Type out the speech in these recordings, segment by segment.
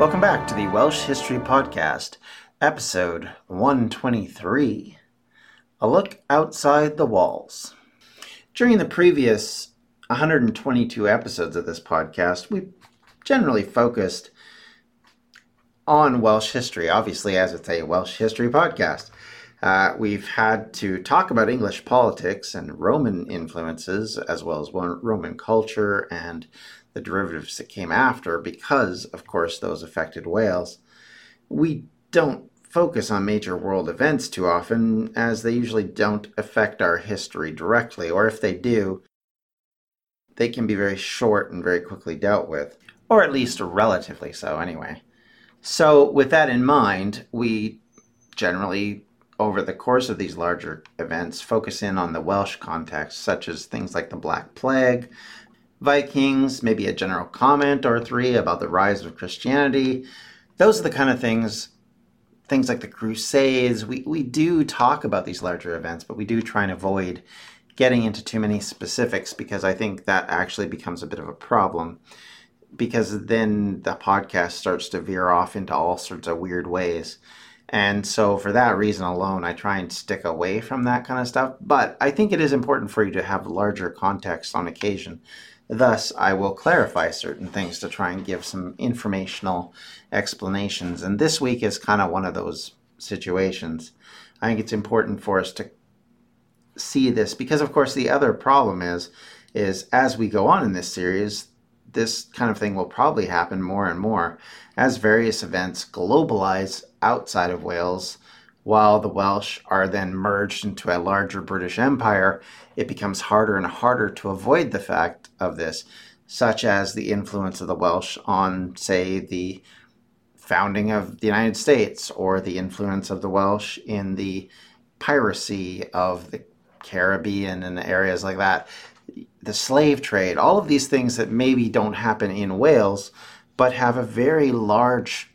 Welcome back to the Welsh History Podcast, episode 123 A Look Outside the Walls. During the previous 122 episodes of this podcast, we generally focused on Welsh history, obviously, as it's a Welsh history podcast. Uh, we've had to talk about English politics and Roman influences, as well as Roman culture and the derivatives that came after, because, of course, those affected Wales. We don't focus on major world events too often, as they usually don't affect our history directly, or if they do, they can be very short and very quickly dealt with, or at least relatively so, anyway. So, with that in mind, we generally, over the course of these larger events, focus in on the Welsh context, such as things like the Black Plague, Vikings, maybe a general comment or three about the rise of Christianity. Those are the kind of things, things like the Crusades. We, we do talk about these larger events, but we do try and avoid getting into too many specifics because I think that actually becomes a bit of a problem because then the podcast starts to veer off into all sorts of weird ways. And so, for that reason alone, I try and stick away from that kind of stuff. But I think it is important for you to have larger context on occasion Thus, I will clarify certain things to try and give some informational explanations. And this week is kind of one of those situations. I think it's important for us to see this because, of course, the other problem is, is as we go on in this series, this kind of thing will probably happen more and more as various events globalize outside of Wales while the Welsh are then merged into a larger British Empire, it becomes harder and harder to avoid the fact of this, such as the influence of the Welsh on, say, the founding of the United States or the influence of the Welsh in the piracy of the Caribbean and areas like that, the slave trade, all of these things that maybe don't happen in Wales, but have a very large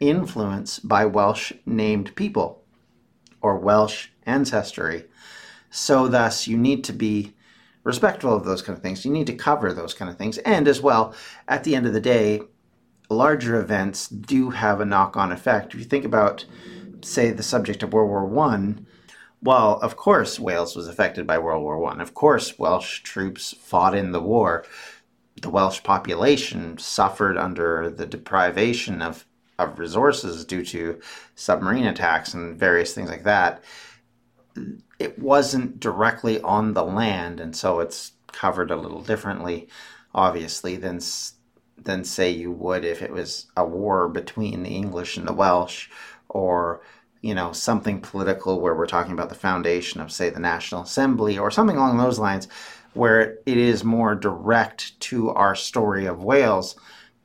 influence by Welsh named people or Welsh ancestry. So, thus, you need to be respectful of those kind of things. You need to cover those kind of things. And as well, at the end of the day, larger events do have a knock on effect. If you think about, say, the subject of World War One, well, of course, Wales was affected by World War One. Of course, Welsh troops fought in the war. The Welsh population suffered under the deprivation of of resources due to submarine attacks and various things like that. It wasn't directly on the land, and so it's covered a little differently, obviously, than than say you would if it was a war between the English and the Welsh, or you know something political where we're talking about the foundation of say the National Assembly or something along those lines, where it is more direct to our story of Wales.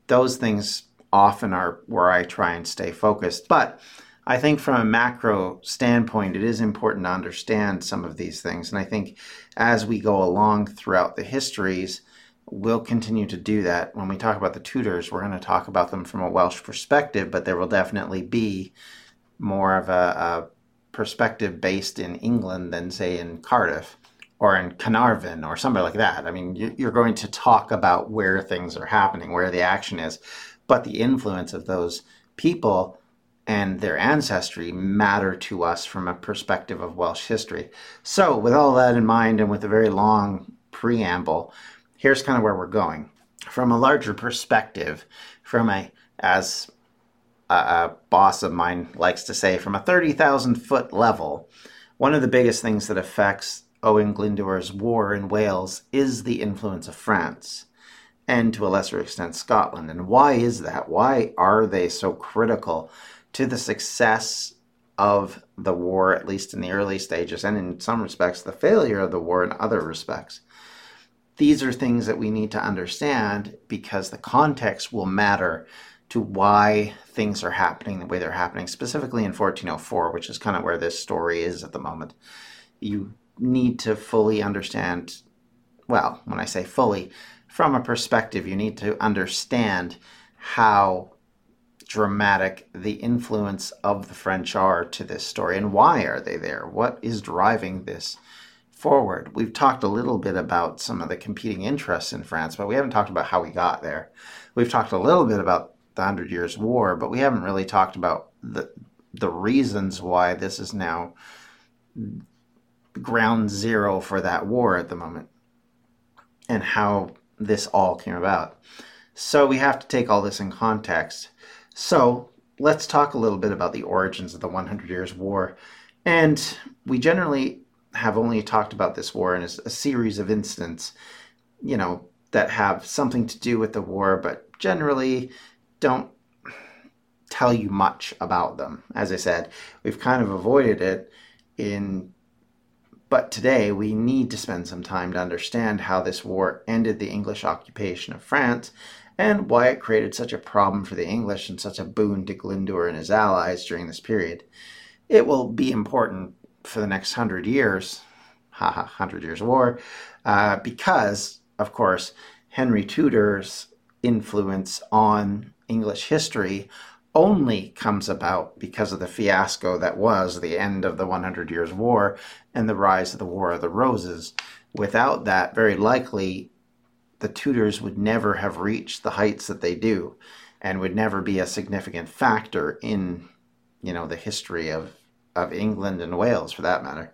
Those things often are where I try and stay focused. But I think from a macro standpoint, it is important to understand some of these things. And I think as we go along throughout the histories, we'll continue to do that. When we talk about the Tudors, we're going to talk about them from a Welsh perspective, but there will definitely be more of a, a perspective based in England than, say, in Cardiff or in Carnarvon or somewhere like that. I mean, you're going to talk about where things are happening, where the action is but the influence of those people and their ancestry matter to us from a perspective of Welsh history. So, with all that in mind and with a very long preamble, here's kind of where we're going. From a larger perspective, from a, as a, a boss of mine likes to say, from a 30,000 foot level, one of the biggest things that affects Owen Glyndwr's war in Wales is the influence of France and to a lesser extent Scotland. And why is that? Why are they so critical to the success of the war, at least in the early stages, and in some respects, the failure of the war in other respects? These are things that we need to understand because the context will matter to why things are happening the way they're happening, specifically in 1404, which is kind of where this story is at the moment. You need to fully understand, well, when I say fully, from a perspective, you need to understand how dramatic the influence of the French are to this story and why are they there? What is driving this forward? We've talked a little bit about some of the competing interests in France, but we haven't talked about how we got there. We've talked a little bit about the Hundred Years' War, but we haven't really talked about the the reasons why this is now ground zero for that war at the moment and how this all came about. So we have to take all this in context. So let's talk a little bit about the origins of the 100 Years' War. And we generally have only talked about this war in a, a series of incidents, you know, that have something to do with the war, but generally don't tell you much about them. As I said, we've kind of avoided it in but today we need to spend some time to understand how this war ended the English occupation of France and why it created such a problem for the English and such a boon to Glyndwr and his allies during this period. It will be important for the next hundred years, haha, hundred years war, uh, because, of course, Henry Tudor's influence on English history only comes about because of the fiasco that was the end of the 100 Years' War and the rise of the War of the Roses. Without that, very likely the Tudors would never have reached the heights that they do and would never be a significant factor in, you know, the history of, of England and Wales for that matter.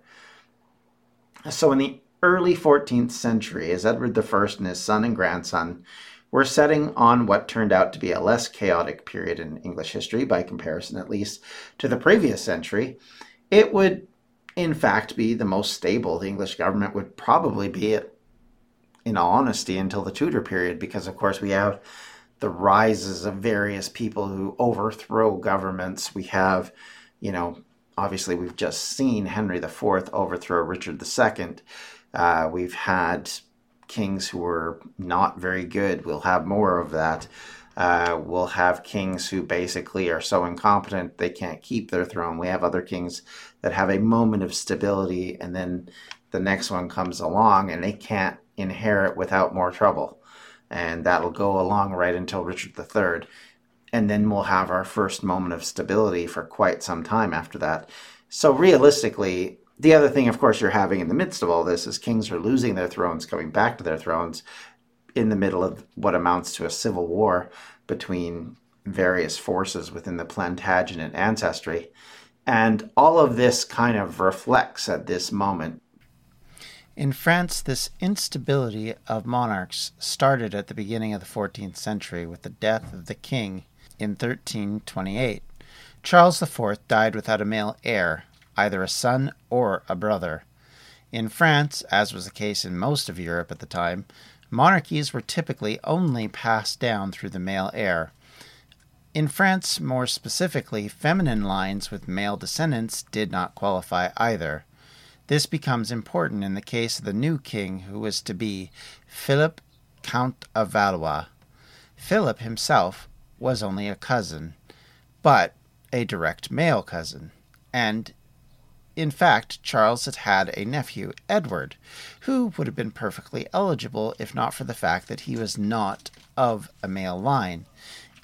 So in the early 14th century, as Edward I and his son and grandson we're setting on what turned out to be a less chaotic period in English history, by comparison at least to the previous century. It would, in fact, be the most stable the English government would probably be, at, in all honesty, until the Tudor period, because, of course, we have the rises of various people who overthrow governments. We have, you know, obviously, we've just seen Henry IV overthrow Richard II. Uh, we've had kings who were not very good. We'll have more of that. Uh, we'll have kings who basically are so incompetent they can't keep their throne. We have other kings that have a moment of stability and then the next one comes along and they can't inherit without more trouble. And that'll go along right until Richard III. And then we'll have our first moment of stability for quite some time after that. So realistically, the other thing, of course, you're having in the midst of all this is kings are losing their thrones, coming back to their thrones in the middle of what amounts to a civil war between various forces within the Plantagenet ancestry. And all of this kind of reflects at this moment. In France, this instability of monarchs started at the beginning of the 14th century with the death of the king in 1328. Charles IV died without a male heir, either a son or a brother. In France, as was the case in most of Europe at the time, monarchies were typically only passed down through the male heir. In France, more specifically, feminine lines with male descendants did not qualify either. This becomes important in the case of the new king who was to be Philip, Count of Valois. Philip himself was only a cousin, but a direct male cousin, and in fact, Charles had had a nephew, Edward, who would have been perfectly eligible if not for the fact that he was not of a male line.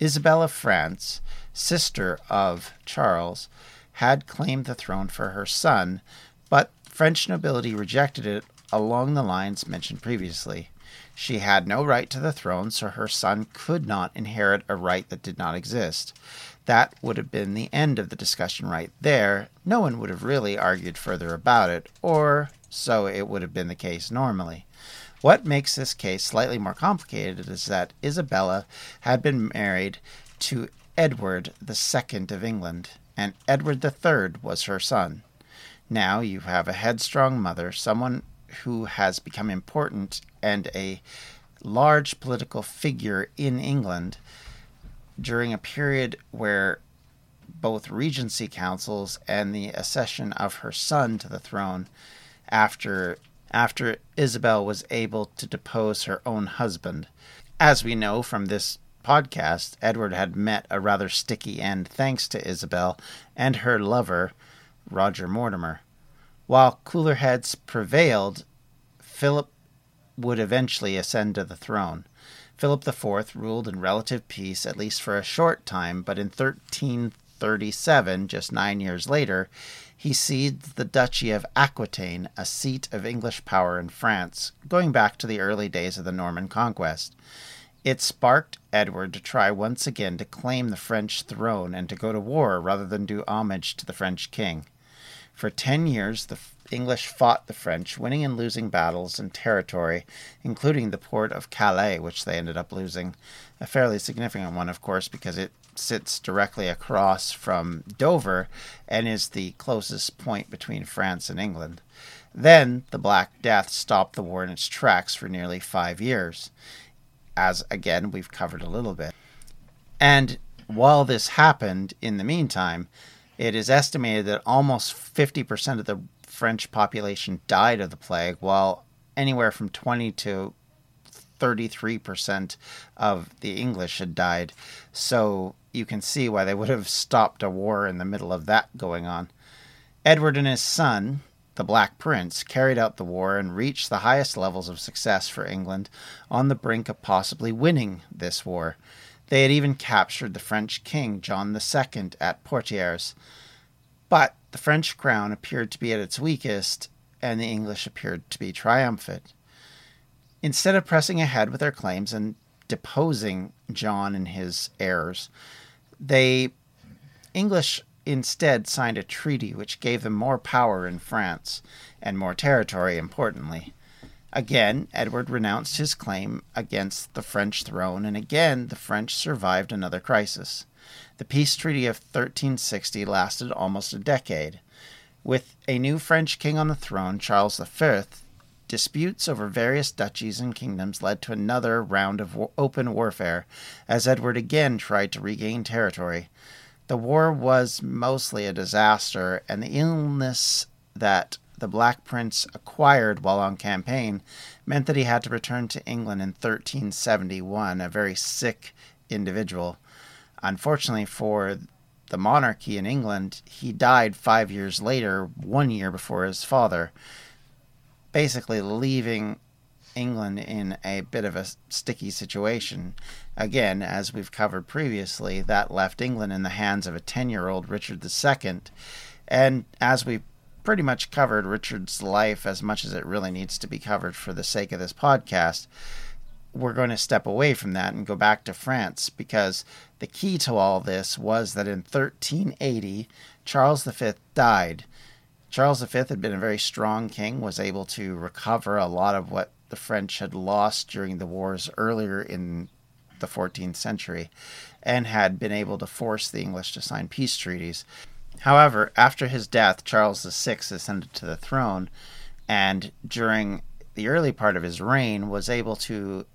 Isabel of France, sister of Charles, had claimed the throne for her son, but French nobility rejected it along the lines mentioned previously. She had no right to the throne, so her son could not inherit a right that did not exist that would have been the end of the discussion right there. No one would have really argued further about it, or so it would have been the case normally. What makes this case slightly more complicated is that Isabella had been married to Edward II of England, and Edward III was her son. Now you have a headstrong mother, someone who has become important and a large political figure in England, during a period where both regency councils and the accession of her son to the throne after after Isabel was able to depose her own husband. As we know from this podcast, Edward had met a rather sticky end thanks to Isabel and her lover, Roger Mortimer. While cooler heads prevailed, Philip would eventually ascend to the throne. Philip IV ruled in relative peace at least for a short time, but in 1337, just nine years later, he ceded the Duchy of Aquitaine, a seat of English power in France, going back to the early days of the Norman conquest. It sparked Edward to try once again to claim the French throne and to go to war rather than do homage to the French king. For ten years, the English fought the French, winning and losing battles and territory, including the port of Calais, which they ended up losing. A fairly significant one, of course, because it sits directly across from Dover and is the closest point between France and England. Then the Black Death stopped the war in its tracks for nearly five years, as again we've covered a little bit. And while this happened, in the meantime, it is estimated that almost 50% of the French population died of the plague, while anywhere from 20 to 33% of the English had died. So you can see why they would have stopped a war in the middle of that going on. Edward and his son, the Black Prince, carried out the war and reached the highest levels of success for England on the brink of possibly winning this war. They had even captured the French king, John II, at Poitiers. But the French crown appeared to be at its weakest, and the English appeared to be triumphant. Instead of pressing ahead with their claims and deposing John and his heirs, they English instead signed a treaty which gave them more power in France and more territory, importantly. Again, Edward renounced his claim against the French throne, and again the French survived another crisis. The peace treaty of 1360 lasted almost a decade. With a new French king on the throne, Charles V, disputes over various duchies and kingdoms led to another round of open warfare as Edward again tried to regain territory. The war was mostly a disaster, and the illness that the Black Prince acquired while on campaign meant that he had to return to England in 1371, a very sick individual. Unfortunately for the monarchy in England, he died five years later, one year before his father, basically leaving England in a bit of a sticky situation. Again, as we've covered previously, that left England in the hands of a 10 year old Richard II. And as we pretty much covered Richard's life as much as it really needs to be covered for the sake of this podcast, we're going to step away from that and go back to France because the key to all this was that in 1380, Charles V died. Charles V had been a very strong king, was able to recover a lot of what the French had lost during the wars earlier in the 14th century, and had been able to force the English to sign peace treaties. However, after his death, Charles VI ascended to the throne, and during the early part of his reign was able to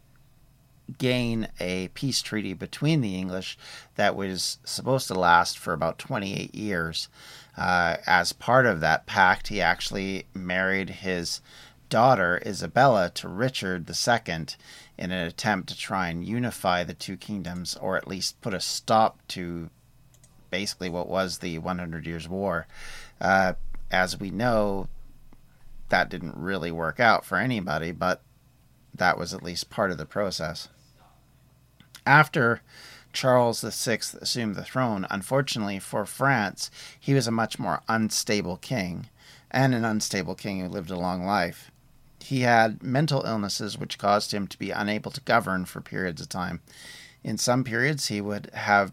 gain a peace treaty between the English that was supposed to last for about 28 years. Uh, as part of that pact, he actually married his daughter Isabella to Richard II in an attempt to try and unify the two kingdoms, or at least put a stop to basically what was the 100 Years' War. Uh, as we know, that didn't really work out for anybody, but that was at least part of the process. After Charles VI assumed the throne, unfortunately for France, he was a much more unstable king, and an unstable king who lived a long life. He had mental illnesses which caused him to be unable to govern for periods of time. In some periods, he would have.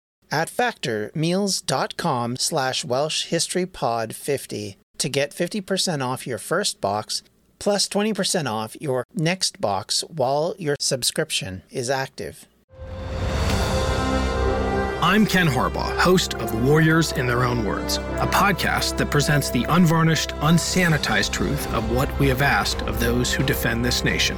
at factormeals.com slash welshhistorypod50 to get 50% off your first box plus 20% off your next box while your subscription is active. I'm Ken Harbaugh, host of Warriors in Their Own Words, a podcast that presents the unvarnished, unsanitized truth of what we have asked of those who defend this nation.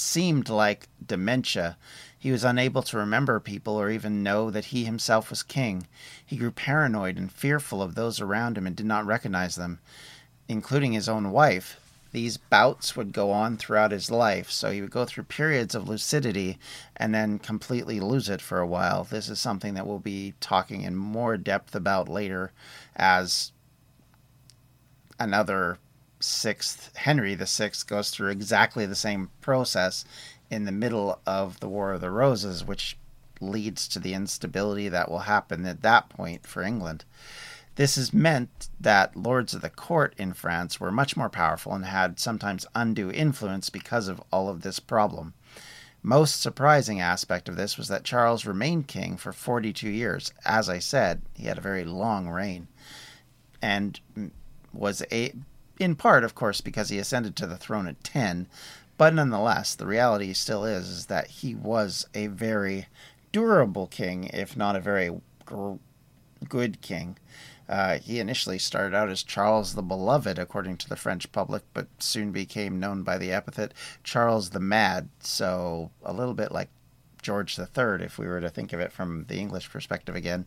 Seemed like dementia. He was unable to remember people or even know that he himself was king. He grew paranoid and fearful of those around him and did not recognize them, including his own wife. These bouts would go on throughout his life, so he would go through periods of lucidity and then completely lose it for a while. This is something that we'll be talking in more depth about later as another sixth Henry the Sixth goes through exactly the same process in the middle of the War of the Roses, which leads to the instability that will happen at that point for England. This has meant that lords of the court in France were much more powerful and had sometimes undue influence because of all of this problem. Most surprising aspect of this was that Charles remained king for 42 years. As I said, he had a very long reign and was a, in part, of course, because he ascended to the throne at 10. But nonetheless, the reality still is, is that he was a very durable king, if not a very gr- good king. Uh, he initially started out as Charles the Beloved, according to the French public, but soon became known by the epithet Charles the Mad. So a little bit like George III, if we were to think of it from the English perspective again.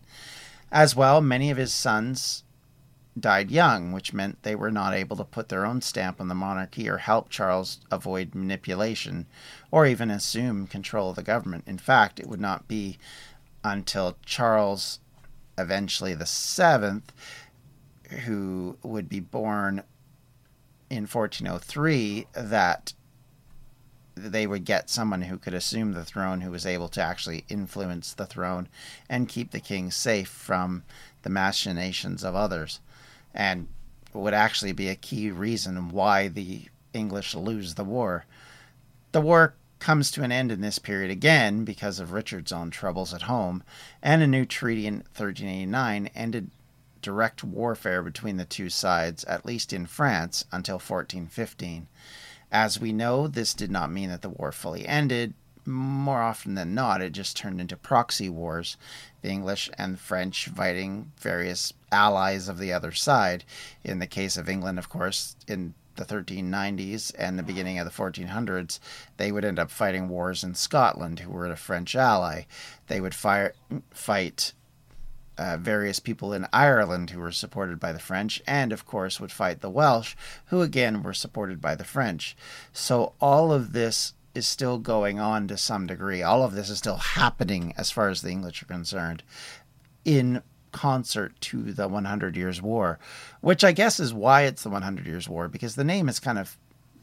As well, many of his sons died young, which meant they were not able to put their own stamp on the monarchy or help Charles avoid manipulation or even assume control of the government. In fact, it would not be until Charles, eventually the seventh, who would be born in 1403, that they would get someone who could assume the throne who was able to actually influence the throne and keep the king safe from the machinations of others and would actually be a key reason why the English lose the war. The war comes to an end in this period again because of Richard's own troubles at home, and a new treaty in 1389 ended direct warfare between the two sides, at least in France, until 1415. As we know, this did not mean that the war fully ended. More often than not, it just turned into proxy wars, the English and French fighting various allies of the other side. In the case of England, of course, in the 1390s and the beginning of the 1400s, they would end up fighting wars in Scotland, who were a French ally. They would fire, fight uh, various people in Ireland who were supported by the French, and of course would fight the Welsh, who again were supported by the French. So all of this is still going on to some degree. All of this is still happening as far as the English are concerned in concert to the 100 Years' War, which I guess is why it's the 100 Years' War, because the name is kind of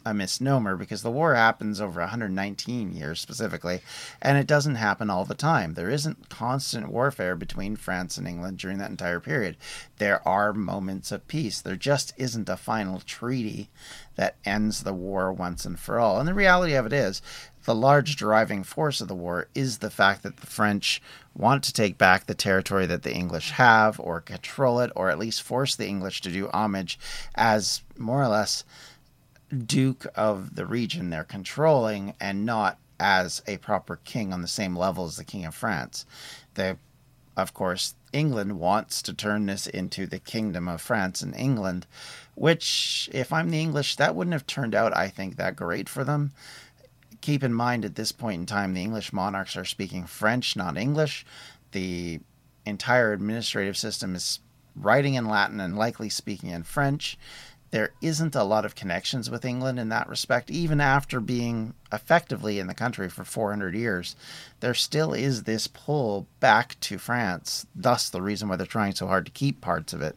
a misnomer because the war happens over 119 years specifically, and it doesn't happen all the time. There isn't constant warfare between France and England during that entire period. There are moments of peace. There just isn't a final treaty that ends the war once and for all. And the reality of it is, the large driving force of the war is the fact that the French want to take back the territory that the English have, or control it, or at least force the English to do homage as more or less duke of the region they're controlling and not as a proper king on the same level as the king of France. They, of course, England wants to turn this into the kingdom of France and England, which, if I'm the English, that wouldn't have turned out, I think, that great for them keep in mind at this point in time, the English monarchs are speaking French, not English. The entire administrative system is writing in Latin and likely speaking in French. There isn't a lot of connections with England in that respect, even after being effectively in the country for 400 years. There still is this pull back to France, thus, the reason why they're trying so hard to keep parts of it.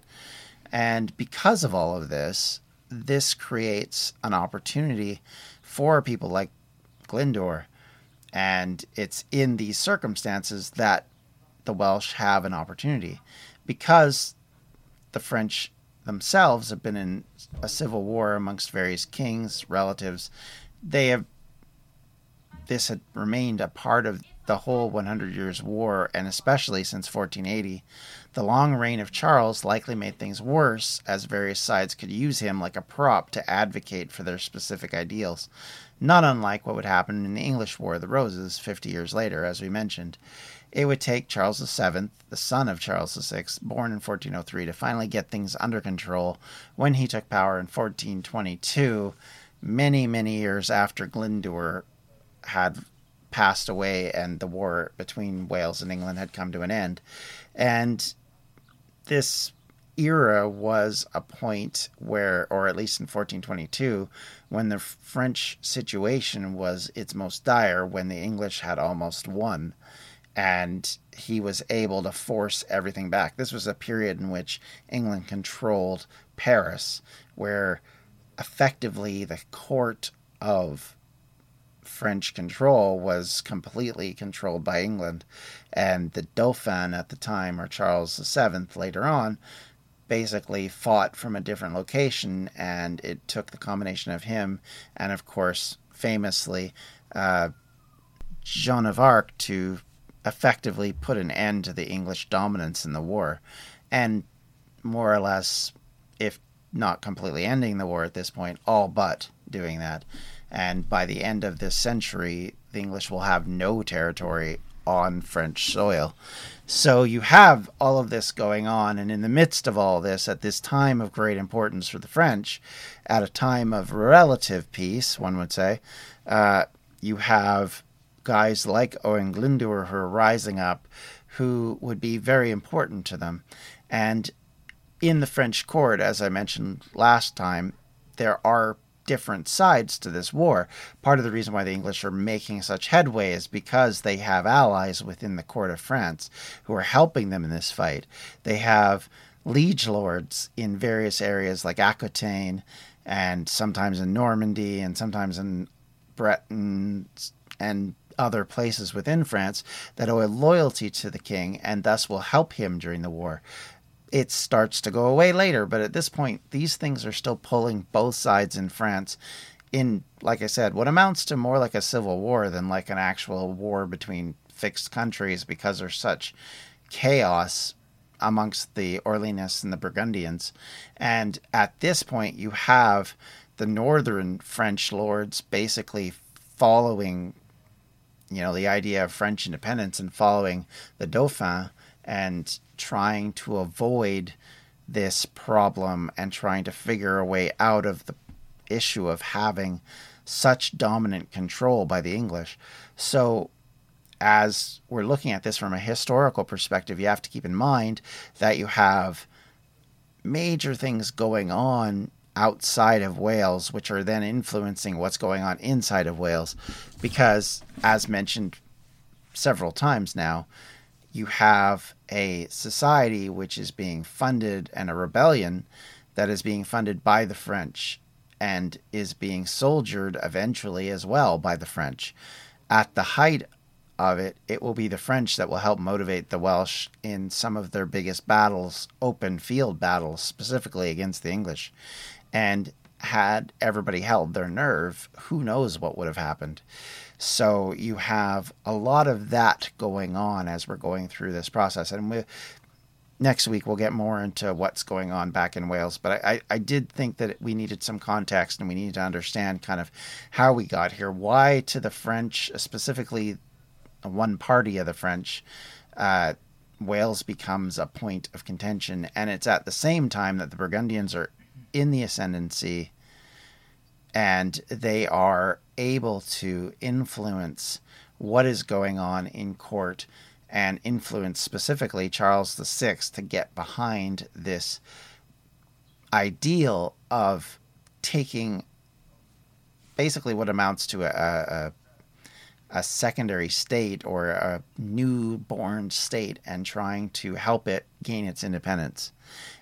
And because of all of this, this creates an opportunity for people like Glyndwr. And it's in these circumstances that the Welsh have an opportunity because the French themselves have been in a civil war amongst various kings, relatives. They have this had remained a part of the whole 100 Years' War, and especially since 1480. The long reign of Charles likely made things worse, as various sides could use him like a prop to advocate for their specific ideals, not unlike what would happen in the English War of the Roses 50 years later, as we mentioned. It would take Charles VII, the son of Charles VI, born in 1403, to finally get things under control when he took power in 1422, many, many years after Glyndwr had passed away and the war between Wales and England had come to an end. And this era was a point where, or at least in 1422, when the French situation was its most dire, when the English had almost won. And he was able to force everything back. This was a period in which England controlled Paris, where effectively the court of French control was completely controlled by England. And the Dauphin at the time, or Charles VII later on, basically fought from a different location. And it took the combination of him and, of course, famously, uh, Joan of Arc to effectively put an end to the English dominance in the war. And more or less, if not completely ending the war at this point, all but doing that. And by the end of this century, the English will have no territory on French soil. So you have all of this going on, and in the midst of all this, at this time of great importance for the French, at a time of relative peace, one would say, uh, you have guys like Owen Glyndwr who are rising up, who would be very important to them. And in the French court, as I mentioned last time, there are different sides to this war. Part of the reason why the English are making such headway is because they have allies within the court of France who are helping them in this fight. They have liege lords in various areas like Aquitaine and sometimes in Normandy and sometimes in Breton and other places within France that owe a loyalty to the king and thus will help him during the war it starts to go away later. But at this point, these things are still pulling both sides in France in, like I said, what amounts to more like a civil war than like an actual war between fixed countries because there's such chaos amongst the Orleanists and the Burgundians. And at this point, you have the northern French lords basically following, you know, the idea of French independence and following the Dauphin and trying to avoid this problem and trying to figure a way out of the issue of having such dominant control by the English. So, as we're looking at this from a historical perspective, you have to keep in mind that you have major things going on outside of Wales, which are then influencing what's going on inside of Wales. Because, as mentioned several times now, you have a society which is being funded and a rebellion that is being funded by the French and is being soldiered eventually as well by the French. At the height of it, it will be the French that will help motivate the Welsh in some of their biggest battles, open field battles, specifically against the English. And had everybody held their nerve, who knows what would have happened. So you have a lot of that going on as we're going through this process. And we, next week we'll get more into what's going on back in Wales. But I, I did think that we needed some context and we needed to understand kind of how we got here. Why to the French, specifically one party of the French, uh, Wales becomes a point of contention. And it's at the same time that the Burgundians are in the ascendancy and they are able to influence what is going on in court and influence specifically Charles VI to get behind this ideal of taking basically what amounts to a, a, a secondary state or a newborn state and trying to help it gain its independence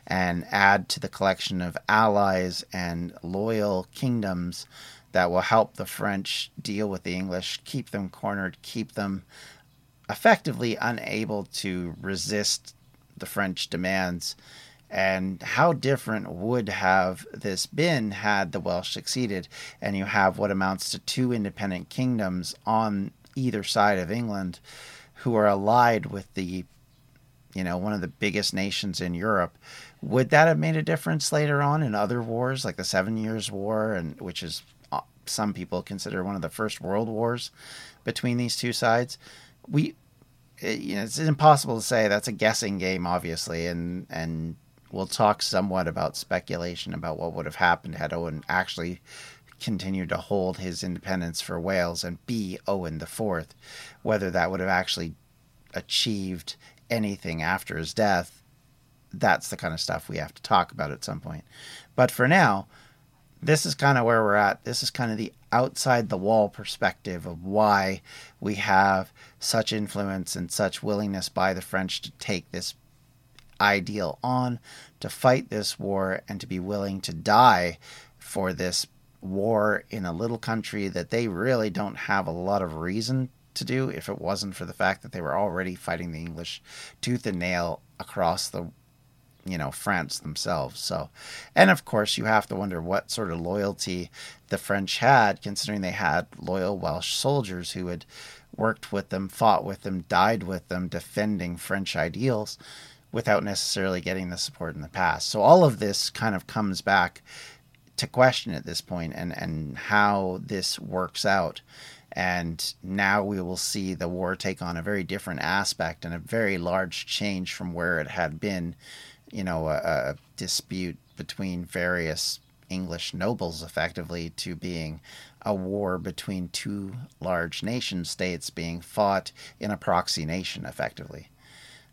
and add to the collection of allies and loyal kingdoms that will help the French deal with the English, keep them cornered, keep them effectively unable to resist the French demands. And how different would have this been had the Welsh succeeded? And you have what amounts to two independent kingdoms on either side of England who are allied with the, you know, one of the biggest nations in Europe. Would that have made a difference later on in other wars, like the Seven Years' War, and which is some people consider one of the first world wars between these two sides? We it, you know, it's impossible to say. That's a guessing game, obviously, and and we'll talk somewhat about speculation about what would have happened had Owen actually continued to hold his independence for Wales and be Owen the Fourth. Whether that would have actually achieved anything after his death, that's the kind of stuff we have to talk about at some point. But for now, this is kind of where we're at. This is kind of the outside the wall perspective of why we have such influence and such willingness by the French to take this ideal on, to fight this war, and to be willing to die for this war in a little country that they really don't have a lot of reason to do if it wasn't for the fact that they were already fighting the English tooth and nail across the you know France themselves. So, and of course, you have to wonder what sort of loyalty the French had, considering they had loyal Welsh soldiers who had worked with them, fought with them, died with them, defending French ideals, without necessarily getting the support in the past. So all of this kind of comes back to question at this point, and and how this works out. And now we will see the war take on a very different aspect and a very large change from where it had been you know, a, a dispute between various English nobles effectively to being a war between two large nation states being fought in a proxy nation effectively.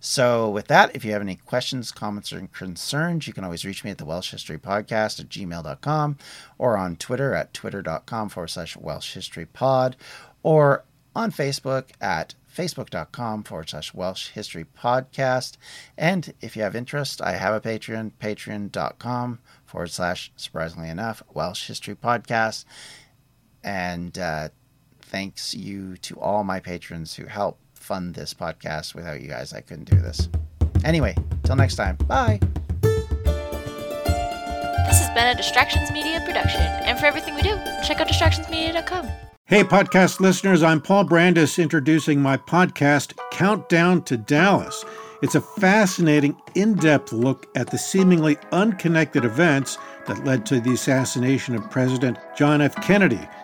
So, with that, if you have any questions, comments, or concerns, you can always reach me at the Welsh History Podcast at gmail.com or on Twitter at twitter.com forward slash Welsh History Pod or on Facebook at facebook.com forward slash Welsh History Podcast. And if you have interest, I have a Patreon, patreon.com forward slash, surprisingly enough, Welsh History Podcast. And uh, thanks you to all my patrons who help fund this podcast. Without you guys, I couldn't do this. Anyway, till next time, bye. This has been a Distractions Media production, and for everything we do, check out distractionsmedia.com. Hey, podcast listeners, I'm Paul Brandus introducing my podcast, Countdown to Dallas. It's a fascinating, in depth look at the seemingly unconnected events that led to the assassination of President John F. Kennedy.